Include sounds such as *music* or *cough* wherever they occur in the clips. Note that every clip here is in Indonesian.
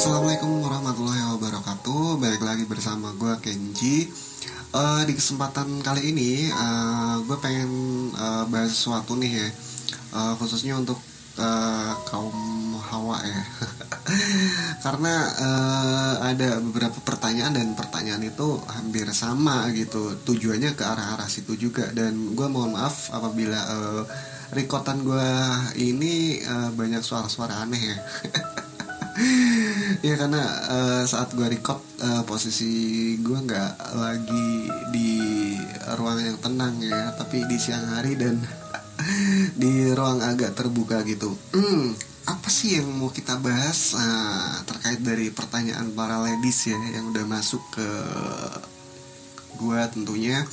Assalamualaikum warahmatullahi wabarakatuh. Balik lagi bersama gue Kenji. Uh, Di kesempatan kali ini uh, Gue pengen uh, bahas sesuatu nih ya. Uh, Khususnya untuk uh, kaum hawa ya. *laughs* Karena uh, ada beberapa pertanyaan Dan pertanyaan itu hampir sama gitu. Tujuannya ke arah-arah situ juga. Dan gue mohon maaf apabila uh, Rekotan gue ini uh, banyak suara-suara aneh ya *laughs* *laughs* ya karena uh, saat gue record uh, posisi gue nggak lagi di ruang yang tenang ya tapi di siang hari dan *laughs* di ruang agak terbuka gitu. Hmm, apa sih yang mau kita bahas? Uh, terkait dari pertanyaan para ladies ya yang udah masuk ke gue tentunya.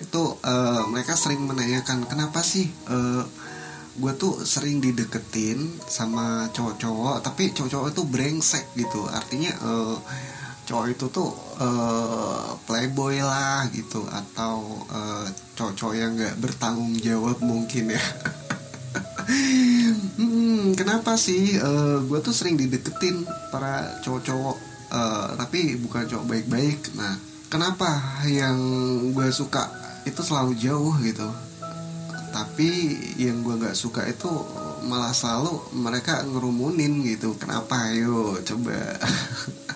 Itu uh, mereka sering menanyakan kenapa sih uh, gue tuh sering dideketin sama cowok-cowok tapi cowok-cowok itu brengsek gitu. Artinya uh, cowok itu tuh uh, playboy lah gitu atau uh, cowok-cowok yang nggak bertanggung jawab mungkin ya. *laughs* Hmm, kenapa sih? Uh, gue tuh sering dideketin para cowok-cowok uh, tapi bukan cowok baik-baik. Nah kenapa yang gue suka itu selalu jauh gitu tapi yang gue nggak suka itu malah selalu mereka ngerumunin gitu kenapa? Ayo coba. *laughs*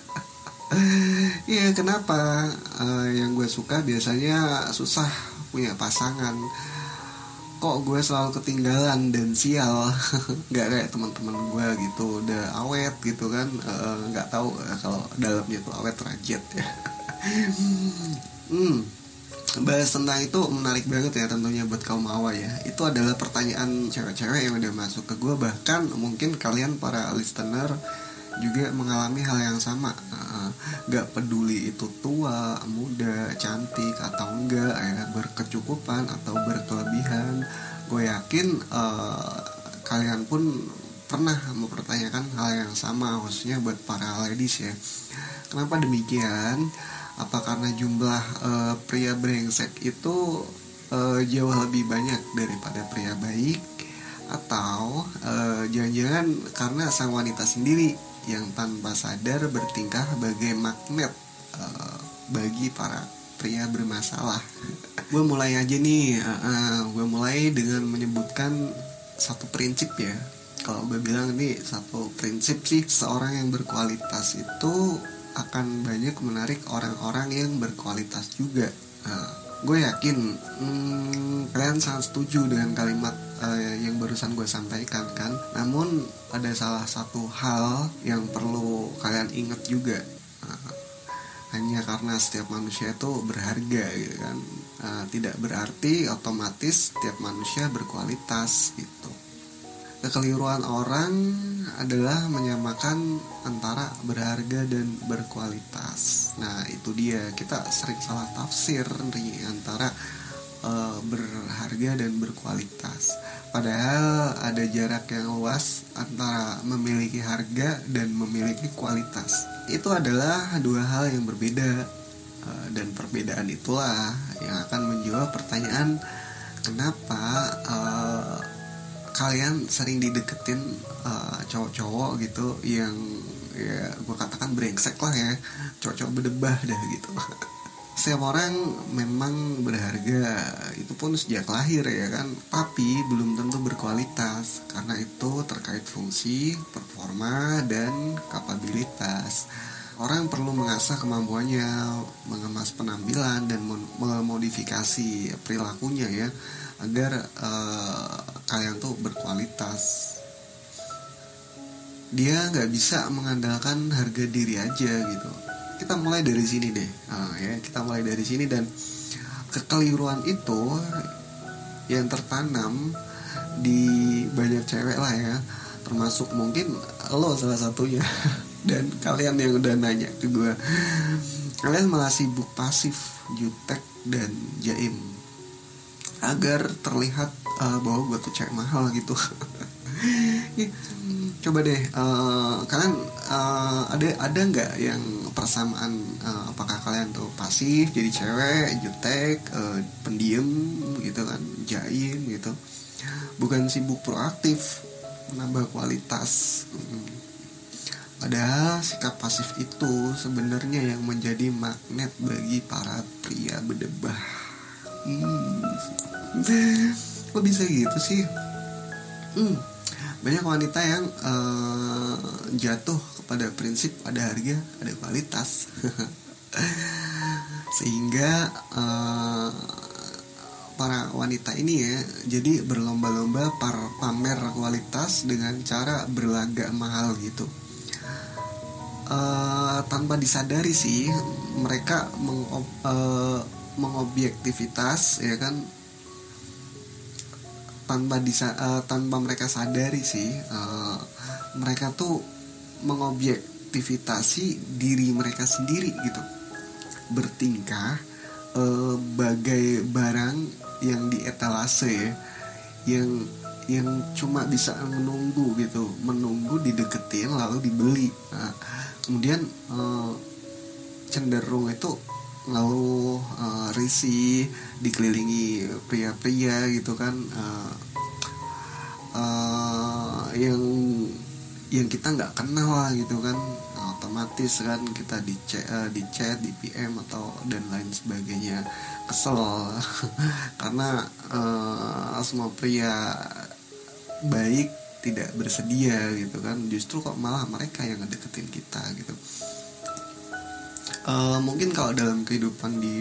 Iya kenapa? Uh, yang gue suka biasanya susah punya pasangan. Kok gue selalu ketinggalan dan sial? *laughs* Nggak kayak teman-teman gue gitu udah awet gitu kan. Nggak uh, tahu uh, kalau dalamnya tuh awet rajit. Ya *laughs* hmm bahas tentang itu menarik banget ya tentunya buat kaum hawa ya. Itu adalah pertanyaan cewek-cewek yang udah masuk ke gue bahkan mungkin kalian para listener juga mengalami hal yang sama. Uh, peduli itu tua muda cantik atau enggak ya berkecukupan atau berkelebihan. Gue yakin uh, kalian pun pernah mempertanyakan hal yang sama khususnya buat para ladies ya. Kenapa demikian apa karena jumlah uh, pria brengsek itu uh, jauh lebih banyak daripada pria baik atau jangan-jangan uh, karena sang wanita sendiri yang tanpa sadar bertingkah sebagai magnet uh, bagi para pria bermasalah. *laughs* gue mulai aja nih, uh, uh, gue mulai dengan menyebutkan satu prinsip ya. Kalau gue bilang ini satu prinsip sih seorang yang berkualitas itu akan banyak menarik orang-orang yang berkualitas juga. Uh, gue yakin hmm, kalian sangat setuju dengan kalimat uh, yang barusan gue sampaikan kan. Namun ada salah satu hal yang perlu kalian ingat juga. Uh, hanya karena setiap manusia itu berharga gitu kan. Uh, tidak berarti otomatis setiap manusia berkualitas gitu. Kekeliruan orang adalah menyamakan antara berharga dan berkualitas. Nah, itu dia. Kita sering salah tafsir nih antara uh, berharga dan berkualitas. Padahal ada jarak yang luas antara memiliki harga dan memiliki kualitas. Itu adalah dua hal yang berbeda. Uh, dan perbedaan itulah yang akan menjawab pertanyaan kenapa uh, kalian sering dideketin uh, cowok-cowok gitu yang ya gue katakan brengsek lah ya cowok-cowok berdebah dah gitu. *laughs* Setiap orang memang berharga itu pun sejak lahir ya kan. Tapi belum tentu berkualitas karena itu terkait fungsi performa dan kapabilitas. Orang perlu mengasah kemampuannya mengemas penampilan dan memodifikasi perilakunya ya agar uh, kalian tuh berkualitas. Dia nggak bisa mengandalkan harga diri aja gitu. Kita mulai dari sini deh. Uh, ya kita mulai dari sini dan kekeliruan itu yang tertanam di banyak cewek lah ya. Termasuk mungkin lo salah satunya. *laughs* Dan kalian yang udah nanya ke gue kalian malah sibuk pasif jutek dan jaim agar terlihat uh, bahwa gue tuh cewek mahal gitu *laughs* ya, coba deh uh, kalian uh, ada ada nggak yang persamaan uh, apakah kalian tuh pasif jadi cewek jutek uh, pendiam gitu kan jaim gitu bukan sibuk proaktif menambah kualitas hmm. Padahal sikap pasif itu sebenarnya yang menjadi magnet bagi para pria berdebah. Hmm. Kok bisa gitu sih? Hmm. Banyak wanita yang uh, jatuh kepada prinsip ada harga, ada kualitas. *laughs* Sehingga uh, para wanita ini ya jadi berlomba-lomba par pamer kualitas dengan cara berlagak mahal gitu uh, tanpa disadari sih mereka mengob, uh, mengobjektivitas ya kan tanpa disa uh, tanpa mereka sadari sih uh, mereka tuh mengobjektivitasi diri mereka sendiri gitu. Bertingkah uh, bagai barang yang di etalase ya yang yang cuma bisa menunggu gitu menunggu dideketin lalu dibeli. Nah, kemudian uh, cenderung itu lalu uh, risih dikelilingi pria-pria gitu kan uh, uh, yang yang kita nggak kenal lah gitu kan otomatis kan kita di chat, uh, di chat di PM atau dan lain sebagainya. Kesel. *laughs* Karena uh, semua pria baik tidak bersedia gitu kan justru kok malah mereka yang ngedeketin kita gitu uh, mungkin kalau dalam kehidupan di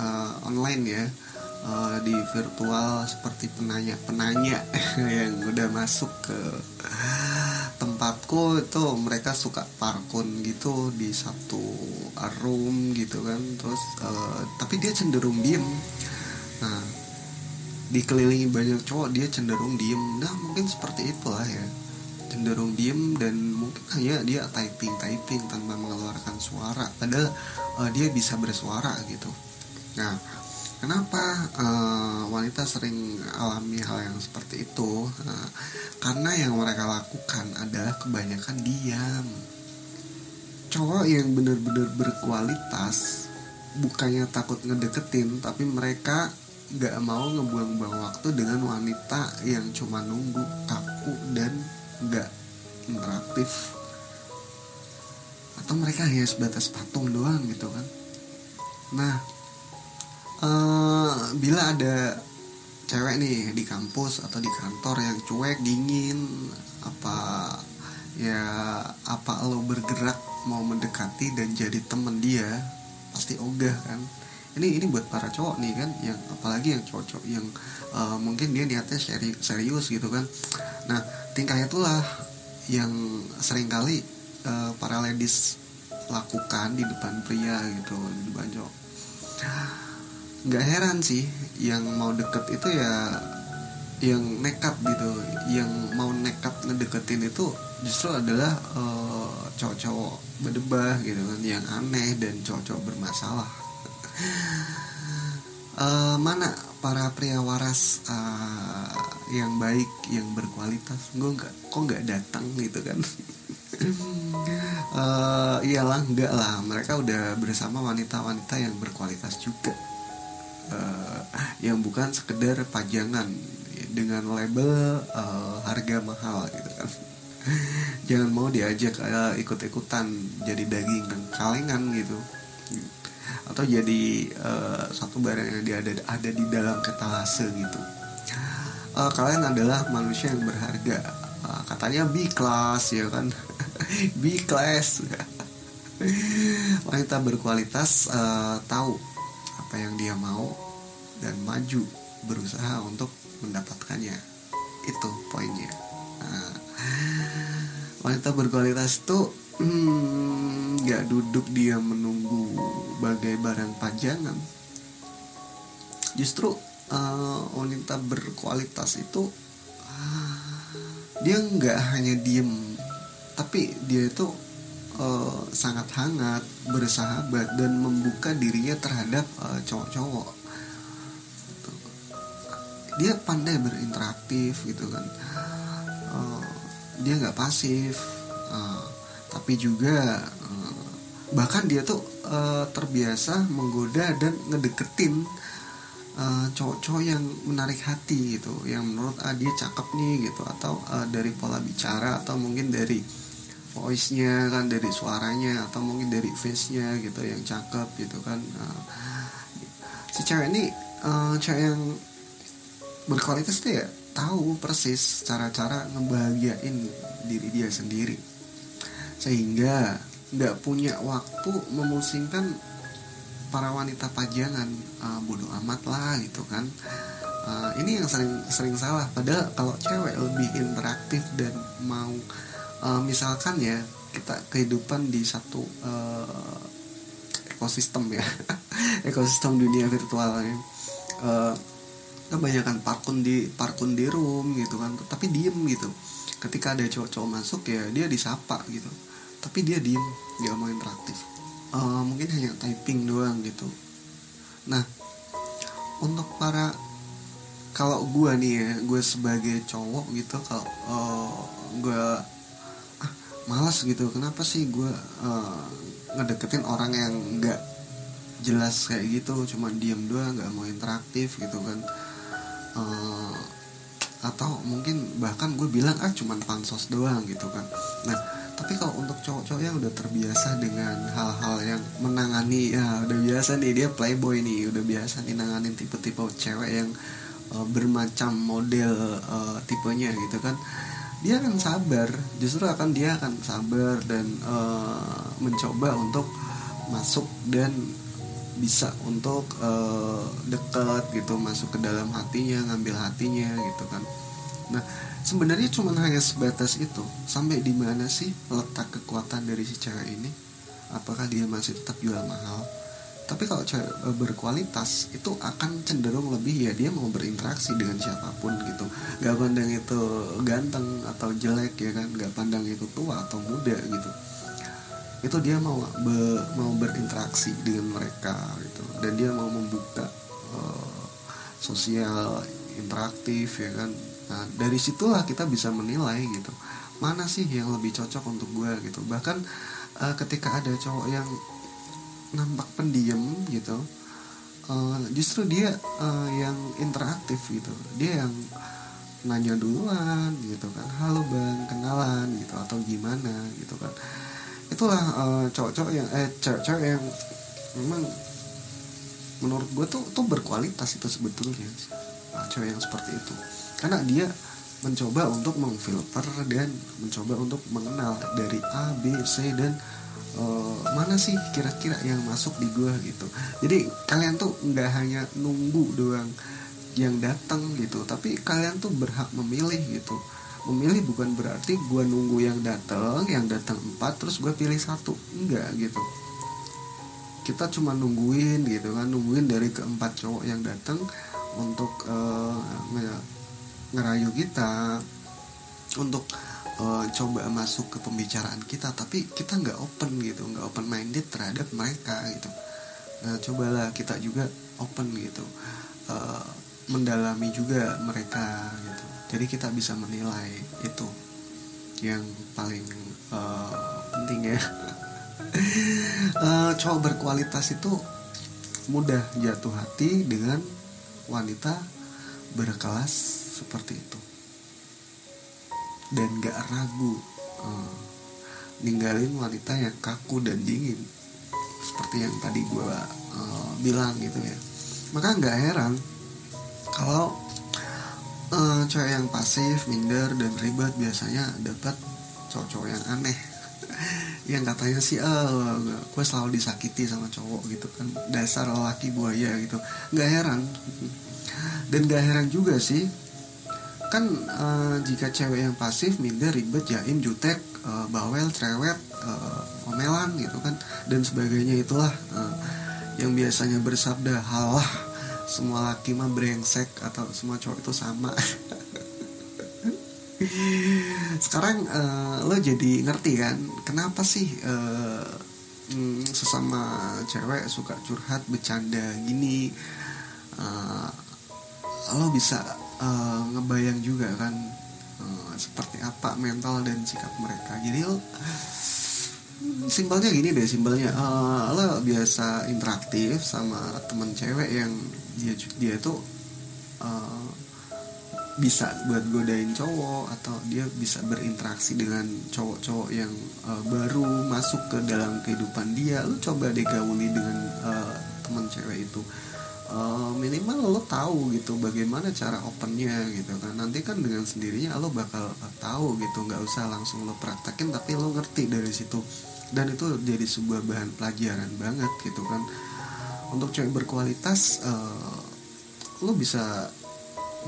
uh, online ya uh, di virtual seperti penanya penanya *laughs* yang udah masuk ke tempatku itu mereka suka parkun gitu di satu room gitu kan. Terus uh, tapi dia cenderung diem. Nah dikelilingi banyak cowok dia cenderung diem. Nah mungkin seperti itulah ya cenderung diem dan mungkin hanya dia typing typing tanpa mengeluarkan suara padahal uh, dia bisa bersuara gitu nah Kenapa uh, wanita sering alami hal yang seperti itu? Uh, karena yang mereka lakukan adalah kebanyakan diam. Cowok yang benar-benar berkualitas bukannya takut ngedeketin, tapi mereka gak mau ngebuang-buang waktu dengan wanita yang cuma nunggu kaku dan gak interaktif atau mereka hanya sebatas patung doang gitu kan. Nah uh, bila ada cewek nih di kampus atau di kantor yang cuek dingin apa ya apa lo bergerak mau mendekati dan jadi temen dia pasti ogah kan ini ini buat para cowok nih kan yang apalagi yang cowok-cowok yang uh, mungkin dia niatnya seri, serius gitu kan. Nah tingkah itulah yang sering kali uh, para ladies lakukan di depan pria gitu di depan cowok. Nggak heran sih yang mau deket itu ya yang nekat gitu. Yang mau nekat ngedeketin itu justru adalah uh, cowok-cowok berdebah gitu kan yang aneh dan cowok-cowok bermasalah uh, *sighs* mana para pria waras uh, yang baik yang berkualitas? Gue nggak kok nggak datang gitu kan? Uh, *laughs* iyalah enggak lah. Mereka udah bersama wanita-wanita yang berkualitas juga. Uh, yang bukan sekedar pajangan. Dengan label uh, harga mahal gitu kan. *laughs* Jangan mau diajak uh, ikut-ikutan jadi daging kalengan gitu atau jadi uh, satu barang yang dia ada ada di dalam ketalase gitu. Uh, kalian adalah manusia yang berharga. Uh, katanya B class ya kan? *laughs* B class. Wanita berkualitas uh, tahu apa yang dia mau dan maju berusaha untuk mendapatkannya. Itu poinnya. Nah, wanita berkualitas itu hmm, nggak hmm, duduk dia menunggu bagai barang pajangan justru uh, wanita berkualitas itu dia nggak hanya diem tapi dia itu uh, sangat hangat, bersahabat dan membuka dirinya terhadap uh, cowok-cowok. Dia pandai berinteraktif gitu kan. Uh, dia nggak pasif, uh, tapi juga bahkan dia tuh uh, terbiasa menggoda dan ngedeketin cowok-cowok uh, yang menarik hati gitu. Yang menurut ah dia cakep nih gitu. Atau uh, dari pola bicara atau mungkin dari voice-nya kan dari suaranya atau mungkin dari face-nya gitu yang cakep gitu kan. Uh, si cewek ini uh, cewek yang berkualitas tuh ya tahu persis cara-cara ngebahagiain diri dia sendiri. Sehingga nggak punya waktu memusingkan para wanita pajangan. Uh, bodoh amat lah gitu kan. Uh, ini yang sering sering salah. Padahal kalau cewek lebih interaktif dan mau uh, misalkan ya kita kehidupan di satu uh, ekosistem ya. *laughs* Ekosistem dunia virtual ya uh, kebanyakan parkun di parkun di room gitu kan. Tapi diem gitu. Ketika ada cowok-cowok masuk ya dia disapa gitu tapi dia diem nggak mau interaktif. Uh, mungkin hanya typing doang gitu. Nah untuk para kalau gue nih ya gue sebagai cowok gitu kalau uh, eh, gue ah, malas gitu. Kenapa sih gue uh, ngedeketin orang yang nggak jelas kayak gitu? Cuma diem doang nggak mau interaktif gitu kan. Uh, atau mungkin bahkan gue bilang ah cuman pansos doang gitu kan. Nah tapi kalau untuk cowok-cowok yang udah terbiasa dengan hal-hal yang menangani ya udah biasa nih dia playboy nih udah biasa nih nanganin tipe-tipe cewek yang uh, bermacam model uh, tipenya gitu kan dia akan sabar. Justru akan dia akan sabar dan uh, mencoba untuk masuk dan bisa untuk uh, dekat gitu masuk ke dalam hatinya ngambil hatinya gitu kan. Nah sebenarnya cuma hanya sebatas itu. Sampai di mana sih letak kekuatan dari si cewek ini? Apakah dia masih tetap jual mahal? Tapi kalau cewek e, berkualitas itu akan cenderung lebih ya dia mau berinteraksi dengan siapa pun gitu. Gak pandang itu ganteng atau jelek ya kan? Gak pandang itu tua atau muda gitu. Itu dia mau be, mau berinteraksi dengan mereka gitu. Dan dia mau membuka uh, sosial interaktif ya kan Nah, dari situlah kita bisa menilai gitu. Mana sih yang lebih cocok untuk gue gitu. Bahkan uh, ketika ada cowok yang nampak pendiam gitu, uh, justru dia uh, yang interaktif gitu. Dia yang nanya duluan gitu kan. Halo bang, kenalan gitu atau gimana gitu kan. Itulah uh, cowok-cowok yang eh cewek-cewek yang memang menurut gue tuh tuh berkualitas itu sebetulnya cewek yang seperti itu karena dia mencoba untuk mengfilter dan mencoba untuk mengenal dari A B C dan uh, mana sih kira-kira yang masuk di gua gitu. Jadi kalian tuh nggak hanya nunggu doang yang datang gitu. Tapi kalian tuh berhak memilih gitu. Memilih bukan berarti gua nunggu yang datang yang datang empat terus gua pilih satu. Enggak gitu. Kita cuma nungguin gitu kan. Nungguin dari keempat cowok yang datang untuk uh, ngerayu kita untuk uh, coba masuk ke pembicaraan kita tapi kita nggak open gitu nggak open minded terhadap mereka gitu. Nah cobalah kita juga open gitu uh, mendalami juga mereka gitu. Jadi kita bisa menilai itu yang paling uh, penting ya. Uh, *laughs* cowok berkualitas itu mudah jatuh hati dengan wanita berkelas seperti itu. Dan gak ragu uh, ninggalin wanita yang kaku dan dingin. Seperti yang tadi gue uh, bilang gitu ya. Maka nggak heran kalau uh, cewek yang pasif minder dan ribet biasanya dapat cowok-cowok yang aneh. *laughs* Yang katanya sih oh, gue selalu disakiti sama cowok gitu kan. Dasar laki buaya gitu. Nggak heran dan gak heran juga sih. Kan uh, jika cewek yang pasif minder ribet jaim jutek uh, bawel cerewet uh, omelan gitu kan dan sebagainya itulah uh, yang biasanya bersabda halah semua laki mah brengsek atau semua cowok itu sama. *laughs* Sekarang uh, lo jadi ngerti kan kenapa sih uh, sesama cewek suka curhat bercanda gini? Uh, lo bisa uh, ngebayang juga kan uh, seperti apa mental dan sikap mereka. Jadi lo simpelnya gini deh simpelnya uh, lo biasa interaktif sama temen cewek yang dia dia tuh uh, bisa buat godain cowok atau dia bisa berinteraksi dengan cowok-cowok yang uh, baru masuk ke dalam kehidupan dia lu coba deh gauli dengan uh, teman cewek itu uh, minimal lo tahu gitu bagaimana cara opennya gitu kan. Nanti kan dengan sendirinya lo bakal tahu gitu. Nggak usah langsung lo praktekin tapi lo ngerti dari situ. Dan itu jadi sebuah bahan pelajaran banget gitu kan. Untuk cewek berkualitas uh, lo bisa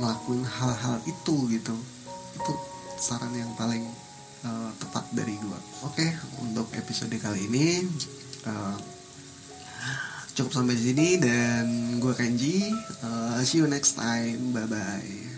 ngelakuin hal-hal itu gitu. Itu saran yang paling uh, tepat dari gue oke okay, untuk episode kali ini uh, cukup sampai sini dan gue Kenji. Uh, see you next time. Bye bye